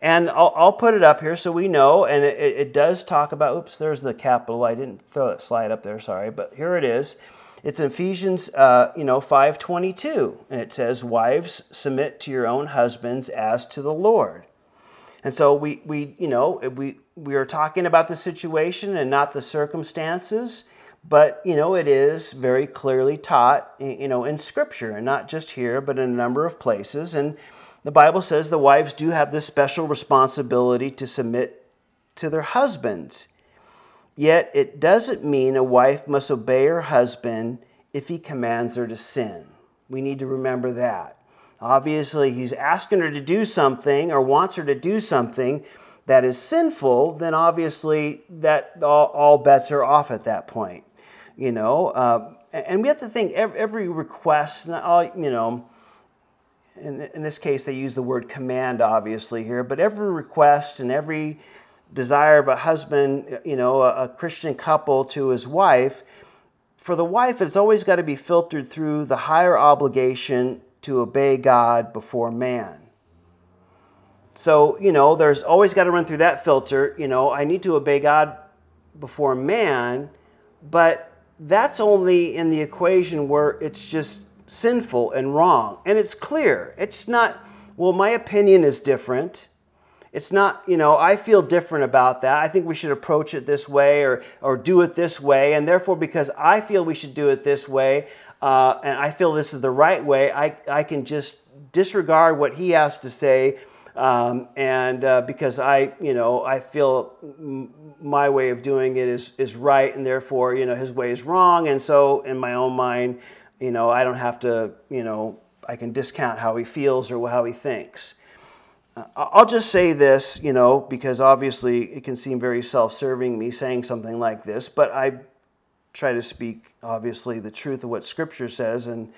And i'll, I'll put it up here so we know and it, it does talk about oops there's the capital. I didn't throw that slide up there sorry but here it is it's in ephesians uh, you know 522 and it says wives submit to your own husbands as to the lord and so we, we you know, we, we are talking about the situation and not the circumstances, but, you know, it is very clearly taught, you know, in Scripture, and not just here, but in a number of places. And the Bible says the wives do have this special responsibility to submit to their husbands. Yet it doesn't mean a wife must obey her husband if he commands her to sin. We need to remember that. Obviously, he's asking her to do something or wants her to do something that is sinful, then obviously that all, all bets are off at that point. You know, uh, and we have to think every, request, you know, in, in this case, they use the word command, obviously, here, but every request and every desire of a husband, you know, a, a Christian couple to his wife, for the wife, it's always got to be filtered through the higher obligation to obey God before man. So, you know, there's always got to run through that filter. You know, I need to obey God before man, but that's only in the equation where it's just sinful and wrong. And it's clear. It's not, well, my opinion is different. It's not, you know, I feel different about that. I think we should approach it this way or, or do it this way. And therefore, because I feel we should do it this way, uh, and I feel this is the right way, I, I can just disregard what he has to say. Um, and uh, because I, you know, I feel m- my way of doing it is, is right, and therefore, you know, his way is wrong. And so, in my own mind, you know, I don't have to, you know, I can discount how he feels or how he thinks. I'll just say this, you know, because obviously it can seem very self serving me saying something like this, but I try to speak, obviously, the truth of what Scripture says, and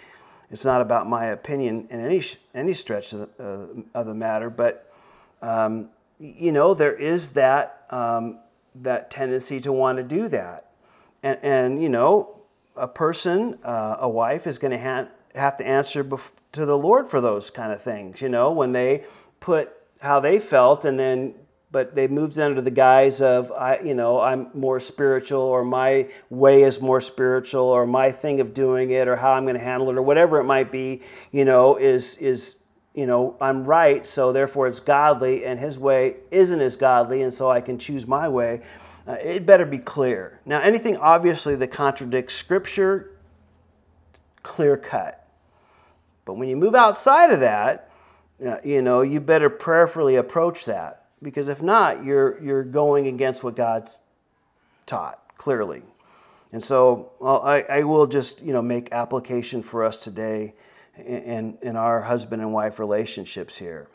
it's not about my opinion in any any stretch of the, uh, of the matter. But um, you know, there is that um, that tendency to want to do that, and and you know, a person, uh, a wife, is going to ha- have to answer bef- to the Lord for those kind of things. You know, when they put how they felt and then but they moved under the guise of I, you know, I'm more spiritual, or my way is more spiritual, or my thing of doing it, or how I'm going to handle it, or whatever it might be. You know, is is you know I'm right, so therefore it's godly, and His way isn't as godly, and so I can choose my way. uh, it better be clear. Now, anything obviously that contradicts Scripture, clear cut. But when you move outside of that, you know, you better prayerfully approach that because if not, you're you're going against what God's taught clearly. And so well, I, I will just you know make application for us today in, in our husband and wife relationships here.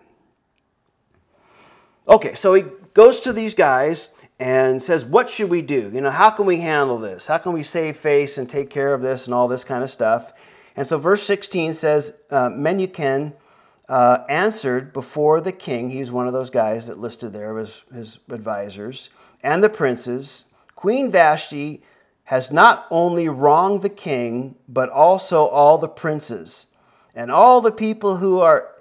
Okay, so he goes to these guys and says, What should we do? You know, how can we handle this? How can we save face and take care of this and all this kind of stuff? And so verse 16 says, uh, Memucan uh, answered before the king, He was one of those guys that listed there as his advisors, and the princes, Queen Vashti has not only wronged the king, but also all the princes. And all the people who are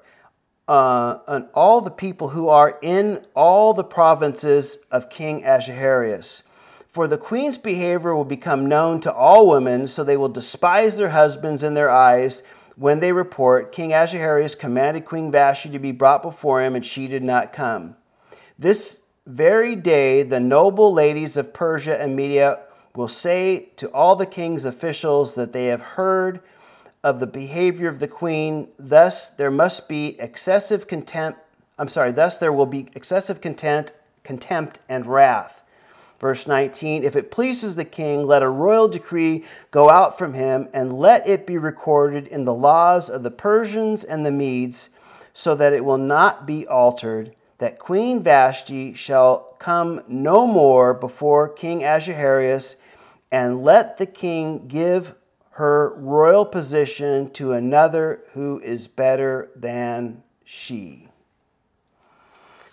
uh, and all the people who are in all the provinces of King Ahasuerus. For the queen's behavior will become known to all women, so they will despise their husbands in their eyes when they report, King Ahasuerus commanded Queen Vashti to be brought before him, and she did not come. This very day, the noble ladies of Persia and Media will say to all the king's officials that they have heard of the behavior of the queen. Thus, there must be excessive contempt. I'm sorry, thus, there will be excessive contempt, contempt and wrath. Verse 19 If it pleases the king, let a royal decree go out from him, and let it be recorded in the laws of the Persians and the Medes, so that it will not be altered, that Queen Vashti shall come no more before King Ahasuerus, and let the king give her royal position to another who is better than she.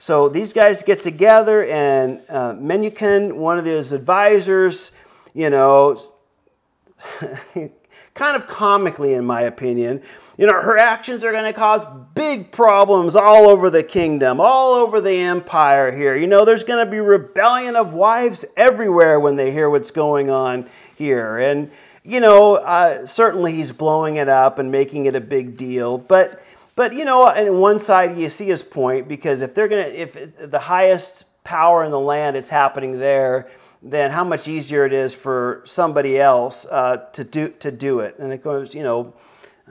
So these guys get together, and uh, Memucan, one of his advisors, you know, kind of comically, in my opinion, you know, her actions are going to cause big problems all over the kingdom, all over the empire here. You know, there's going to be rebellion of wives everywhere when they hear what's going on here. And, you know, uh, certainly he's blowing it up and making it a big deal, but but you know, on one side you see his point because if they're gonna, if the highest power in the land is happening there, then how much easier it is for somebody else uh, to do to do it. And it goes, you know,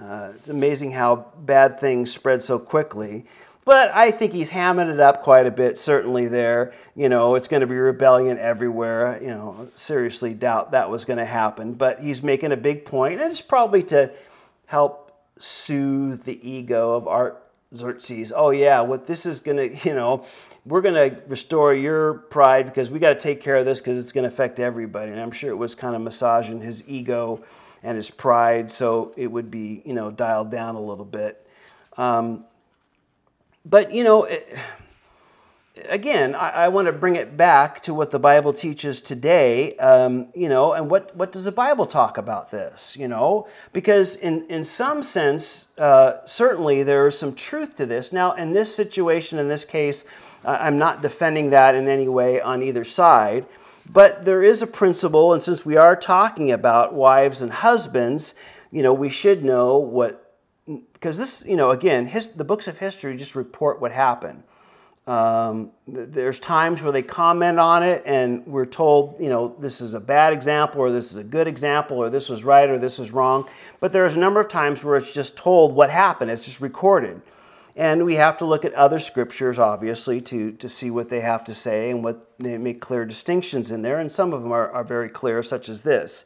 uh, it's amazing how bad things spread so quickly. But I think he's hamming it up quite a bit, certainly there. You know, it's going to be rebellion everywhere. You know, seriously doubt that was going to happen. But he's making a big point, and it's probably to help soothe the ego of Art Artaxerxes. Oh, yeah, what this is going to, you know, we're going to restore your pride because we got to take care of this because it's going to affect everybody. And I'm sure it was kind of massaging his ego and his pride so it would be, you know, dialed down a little bit. Um, but, you know, it, again, I, I, want to bring it back to what the Bible teaches today, um, you know, and what, what does the Bible talk about this, you know? Because in, in some sense, uh, certainly there is some truth to this. Now, in this situation, in this case, I'm not defending that in any way on either side, but there is a principle, and since we are talking about wives and husbands, you know, we should know what because this, you know, again, his, the books of history just report what happened. Um, there's times where they comment on it, and we're told, you know, this is a bad example, or this is a good example, or this was right, or this is wrong. But there's a number of times where it's just told what happened, it's just recorded. And we have to look at other scriptures, obviously, to, to see what they have to say and what they make clear distinctions in there. And some of them are, are very clear, such as this.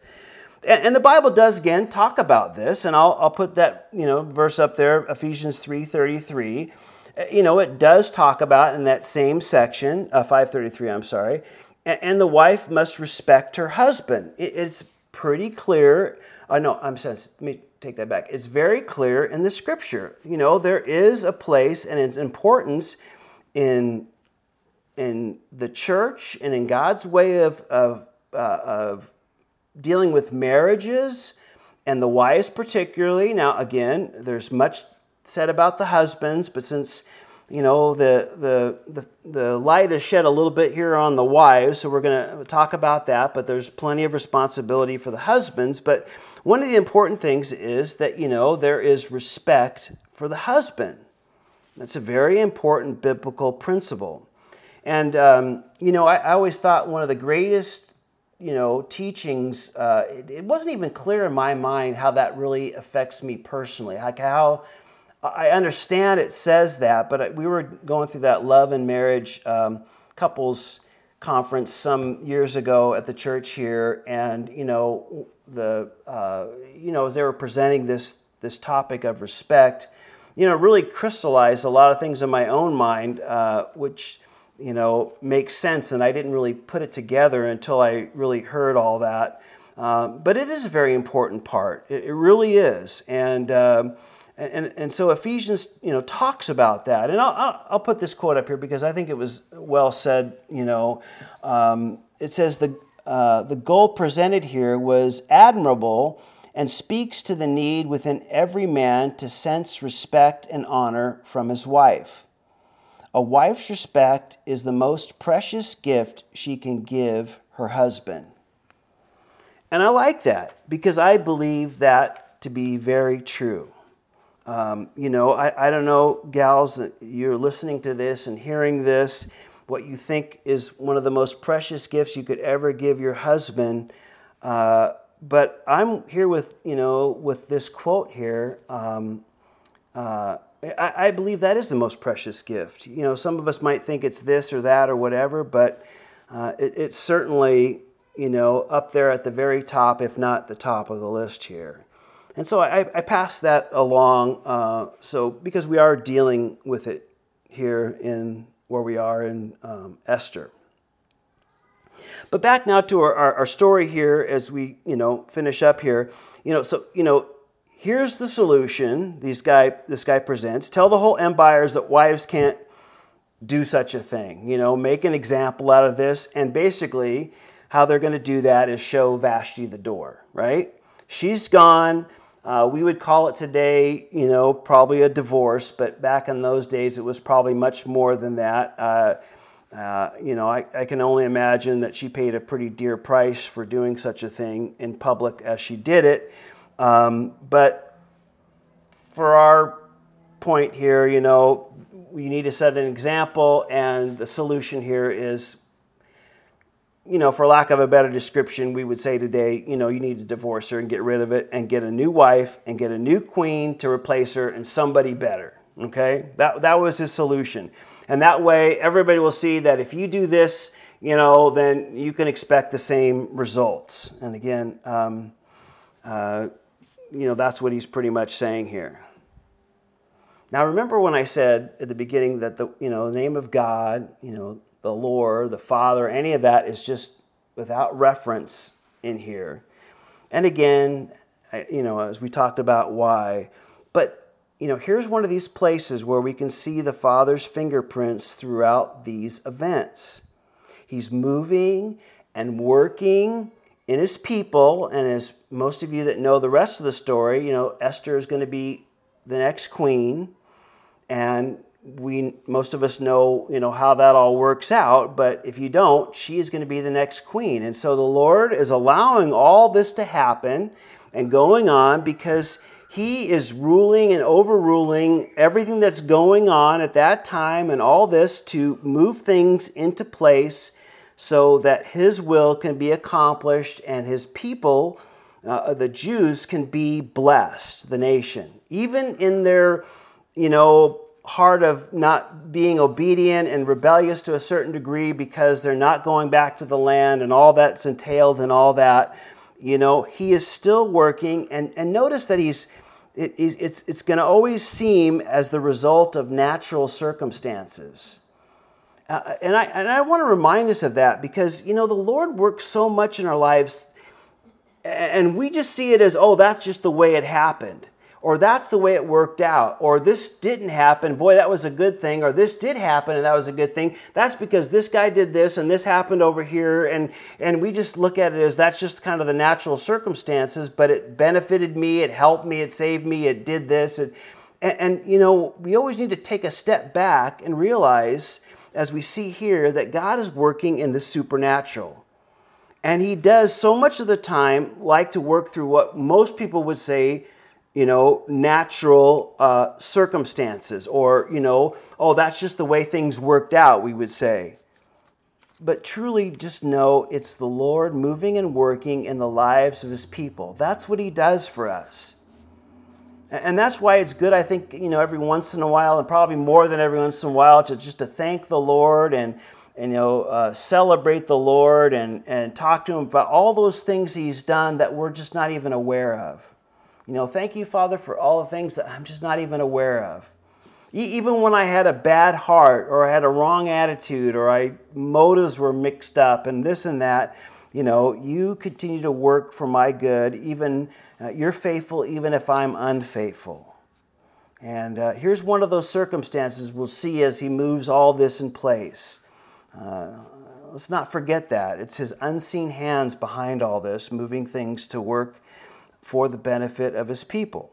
And, the Bible does again talk about this, and I'll, I'll put that you know verse up there, Ephesians three thirty three. Uh, you know, it does talk about in that same section, uh, five thirty three. I'm sorry, and, and, the wife must respect her husband. It's pretty clear. Uh, no, I'm sorry. Let me take that back. It's very clear in the Scripture. You know, there is a place and its importance in in the church and in God's way of of, uh, of dealing with marriages and the wives particularly. Now, again, there's much said about the husbands, but since you know the the the, the light is shed a little bit here on the wives, so we're going to talk about that. But there's plenty of responsibility for the husbands. But one of the important things is that you know there is respect for the husband. That's a very important biblical principle. And, um, you know, I, I, always thought one of the greatest, you know, teachings, uh, it, it, wasn't even clear in my mind how that really affects me personally. Like how I understand it says that, but we were going through that love and marriage um, couples conference some years ago at the church here, and, you know, the, uh, you know, as they were presenting this, this topic of respect, you know, really crystallized a lot of things in my own mind, uh, which, you know, makes sense. And I didn't really put it together until I really heard all that. Uh, but it is a very important part. It, it really is. And, um, and, and so Ephesians, you know, talks about that. And I'll, I'll put this quote up here because I think it was well said, you know. Um, it says, the, uh, the goal presented here was admirable and speaks to the need within every man to sense respect and honor from his wife. A wife's respect is the most precious gift she can give her husband. And I like that because I believe that to be very true. Um, you know, I, I don't know, gals, you're listening to this and hearing this, what you think is one of the most precious gifts you could ever give your husband. Uh, but I'm here with, you know, with this quote here. Um, uh, I, I, believe that is the most precious gift. You know, some of us might think it's this or that or whatever, but uh, it, it's certainly, you know, up there at the very top, if not the top of the list here. And so I, I pass that along. Uh, so because we are dealing with it here in where we are in um, Esther. But back now to our, our, our, story here as we, you know, finish up here. You know, so, you know, here's the solution these guy, this guy presents. Tell the whole empires that wives can't do such a thing. You know, make an example out of this. And basically, how they're going to do that is show Vashti the door, right? She's gone. Uh, we would call it today, you know, probably a divorce, but back in those days it was probably much more than that. Uh, uh, you know, I, I, can only imagine that she paid a pretty dear price for doing such a thing in public as she did it. Um, but for our point here, you know, we need to set an example, and the solution here is, you know, for lack of a better description, we would say today, you know, you need to divorce her and get rid of it and get a new wife and get a new queen to replace her and somebody better. Okay? That, that was his solution. And that way, everybody will see that if you do this, you know, then you can expect the same results. And again, um, uh, you know, that's what he's pretty much saying here. Now, remember when I said at the beginning that the, you know, the name of God, you know, the Lord, the Father, any of that is just without reference in here. And again, you know, as we talked about why, but you know, here's one of these places where we can see the Father's fingerprints throughout these events. He's moving and working in his people, and as most of you that know the rest of the story, you know, Esther is going to be the next queen, and we most of us know, you know, how that all works out, but if you don't, she is going to be the next queen. And so the Lord is allowing all this to happen and going on because he is ruling and overruling everything that's going on at that time and all this to move things into place so that His will can be accomplished and His people, uh, the Jews, can be blessed, the nation. Even in their, you know, heart of not being obedient and rebellious to a certain degree because they're not going back to the land and all that's entailed and all that you know he is still working and and notice that he's it, it's, it's going to always seem as the result of natural circumstances. Uh, and, I, and I want to remind us of that because, you know, the Lord works so much in our lives, and we just see it as, oh, that's just the way it happened or that's the way it worked out, or this didn't happen, boy, that was a good thing, or this did happen and that was a good thing. That's because this guy did this and this happened over here, and, and we just look at it as that's just kind of the natural circumstances, but it benefited me, it helped me, it saved me, it did this. It, and, and, you know, we always need to take a step back and realize, as we see here, that God is working in the supernatural. And he does so much of the time like to work through what most people would say you know, natural uh, circumstances, or, you know, oh, that's just the way things worked out, we would say. but truly just know it's the Lord moving and working in the lives of his people. That's what he does for us. And that's why it's good, I think, you know, every once in a while, and probably more than every once in a while, to just to thank the Lord and, and you know, uh, celebrate the Lord and, and talk to him about all those things he's done that we're just not even aware of. You know, thank you, Father, for all the things that I'm just not even aware of. Even when I had a bad heart or I had a wrong attitude or I motives were mixed up and this and that, you know, you continue to work for my good. Even uh, you're faithful, even if I'm unfaithful. And uh, here's one of those circumstances we'll see as he moves all this in place. Uh, let's not forget that. It's his unseen hands behind all this, moving things to work for the benefit of his people.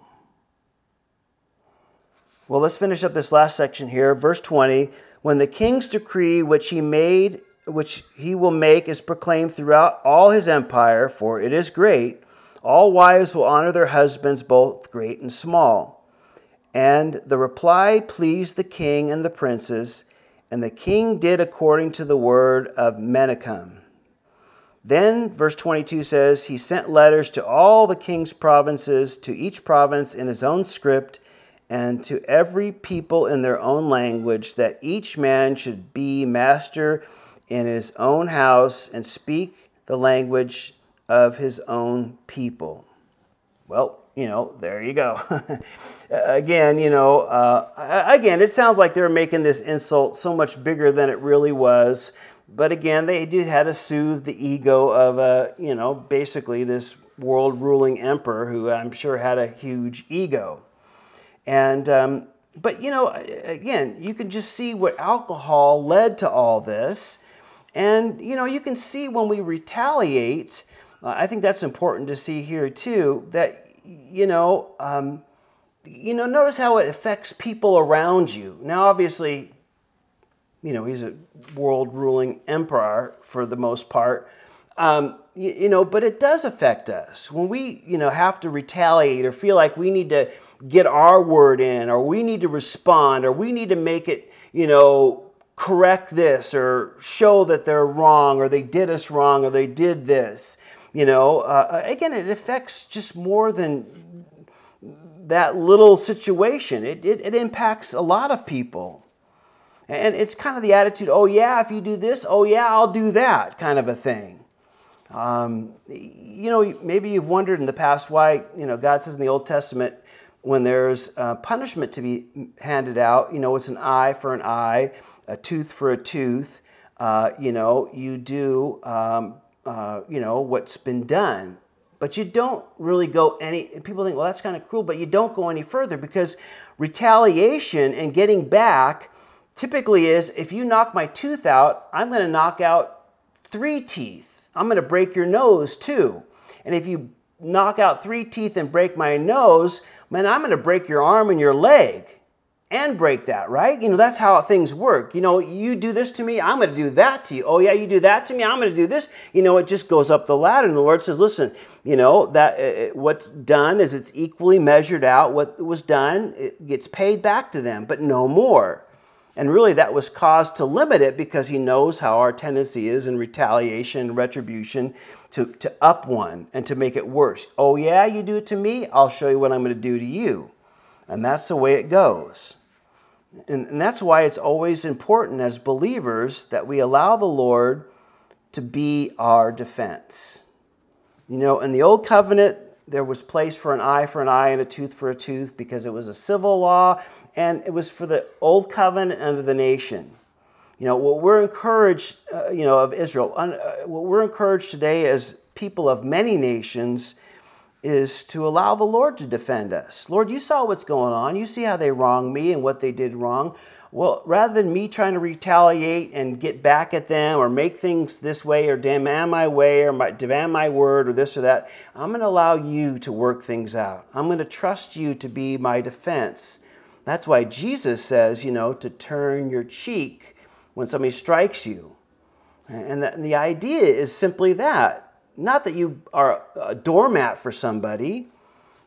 Well, let's finish up this last section here. Verse 20 When the king's decree which he made, which he will make, is proclaimed throughout all his empire, for it is great, all wives will honor their husbands, both great and small. And the reply pleased the king and the princes, and the king did according to the word of Menahem. Then, verse 22 says, He sent letters to all the king's provinces, to each province in his own script and to every people in their own language, that each man should be master in his own house and speak the language of his own people. Well, you know, there you go. again, you know, uh, again, it sounds like they're making this insult so much bigger than it really was. But again, they did had to soothe the ego of a, you know, basically this world ruling emperor who I'm sure had a huge ego. And, um, but you know, again, you can just see what alcohol led to all this. And, you know, you can see when we retaliate, uh, I think that's important to see here too, that, you know, um, you know, notice how it affects people around you. Now, obviously, you know, he's a world ruling emperor for the most part. Um, you, you know, but it does affect us when we, you know, have to retaliate or feel like we need to get our word in, or we need to respond, or we need to make it, you know, correct this, or show that they're wrong, or they did us wrong, or they did this. You know, uh, again, it affects just more than that little situation. It, it, it impacts a lot of people. And it's kind of the attitude, oh, yeah, if you do this, oh, yeah, I'll do that kind of a thing. Um, you know, maybe you've wondered in the past why, you know, God says in the Old Testament, when there's punishment to be handed out, you know, it's an eye for an eye, a tooth for a tooth. Uh, you know, you do, um, uh, you know, what's been done. But you don't really go any, people think, well, that's kind of cruel, but you don't go any further because retaliation and getting back typically is if you knock my tooth out, I'm going to knock out three teeth. I'm going to break your nose too. And if you knock out three teeth and break my nose, man, I'm going to break your arm and your leg and break that, right? You know, that's how things work. You know, you do this to me, I'm going to do that to you. Oh, yeah, you do that to me, I'm going to do this. You know, it just goes up the ladder. And the Lord says, listen, you know, that uh, uh, what's done is it's equally measured out. What was done, it gets paid back to them, but no more. And really, that was caused to limit it because he knows how our tendency is in retaliation retribution to, to up one and to make it worse. Oh, yeah, you do it to me? I'll show you what I'm going to do to you. And that's the way it goes. And, and that's why it's always important as believers that we allow the Lord to be our defense. You know, in the Old Covenant, there was place for an eye for an eye and a tooth for a tooth because it was a civil law and it was for the Old Covenant and the nation. You know, what we're encouraged, uh, you know, of Israel, uh, what we're encouraged today as people of many nations is to allow the Lord to defend us. Lord, you saw what's going on. You see how they wronged me and what they did wrong. Well, rather than me trying to retaliate and get back at them or make things this way or demand my way or my, demand my word or this or that, I'm going to allow you to work things out. I'm going to trust you to be my defense. That's why Jesus says, you know, to turn your cheek when somebody strikes you. And the, and the idea is simply that not that you are a doormat for somebody,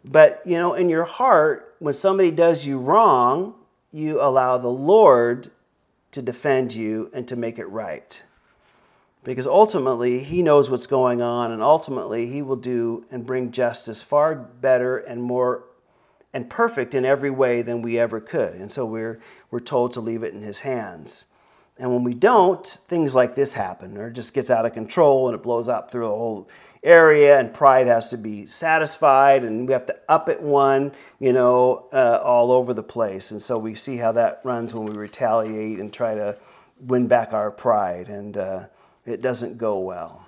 but you know, in your heart, when somebody does you wrong, you allow the Lord to defend you and to make it right. Because ultimately, He knows what's going on, and ultimately, He will do and bring justice far better and more and perfect in every way than we ever could. And so we're, we're told to leave it in His hands. And when we don't, things like this happen, or it just gets out of control and it blows up through the whole area, and pride has to be satisfied, and we have to up it one, you know, uh, all over the place. And so we see how that runs when we retaliate and try to win back our pride, and uh, it doesn't go well.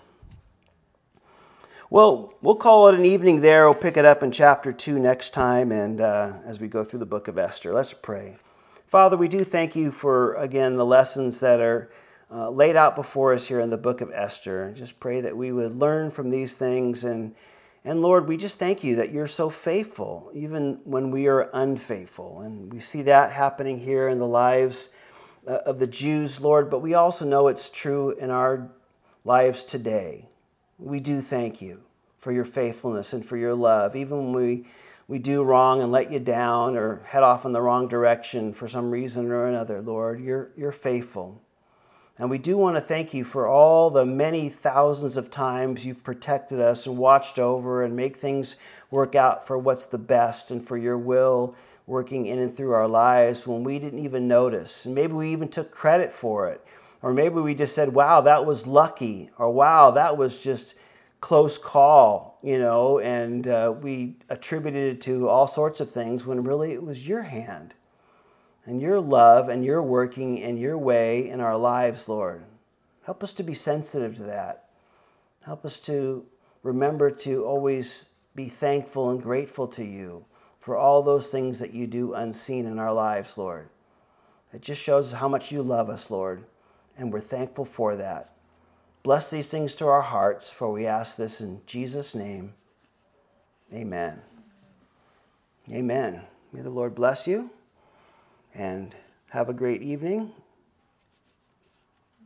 Well, we'll call it an evening there. We'll pick it up in chapter 2 next time, and uh, as we go through the book of Esther. Let's pray. Father, we do thank you for, again, the lessons that are uh, laid out before us here in the book of Esther. Just pray that we would learn from these things. And, and Lord, we just thank you that you're so faithful, even when we are unfaithful. And we see that happening here in the lives uh, of the Jews, Lord, but we also know it's true in our lives today. We do thank you for your faithfulness and for your love, even when we we do wrong and let you down or head off in the wrong direction for some reason or another, Lord, you're, you're faithful. And we do want to thank you for all the many thousands of times you've protected us and watched over and make things work out for what's the best and for your will working in and through our lives when we didn't even notice. And maybe we even took credit for it. Or maybe we just said, wow, that was lucky. Or wow, that was just close call, you know, and uh, we attributed it to all sorts of things when really it was your hand and your love and your working and your way in our lives, Lord. Help us to be sensitive to that. Help us to remember to always be thankful and grateful to you for all those things that you do unseen in our lives, Lord. It just shows how much you love us, Lord, and we're thankful for that. Bless these things to our hearts, for we ask this in Jesus' name. Amen. Amen. May the Lord bless you and have a great evening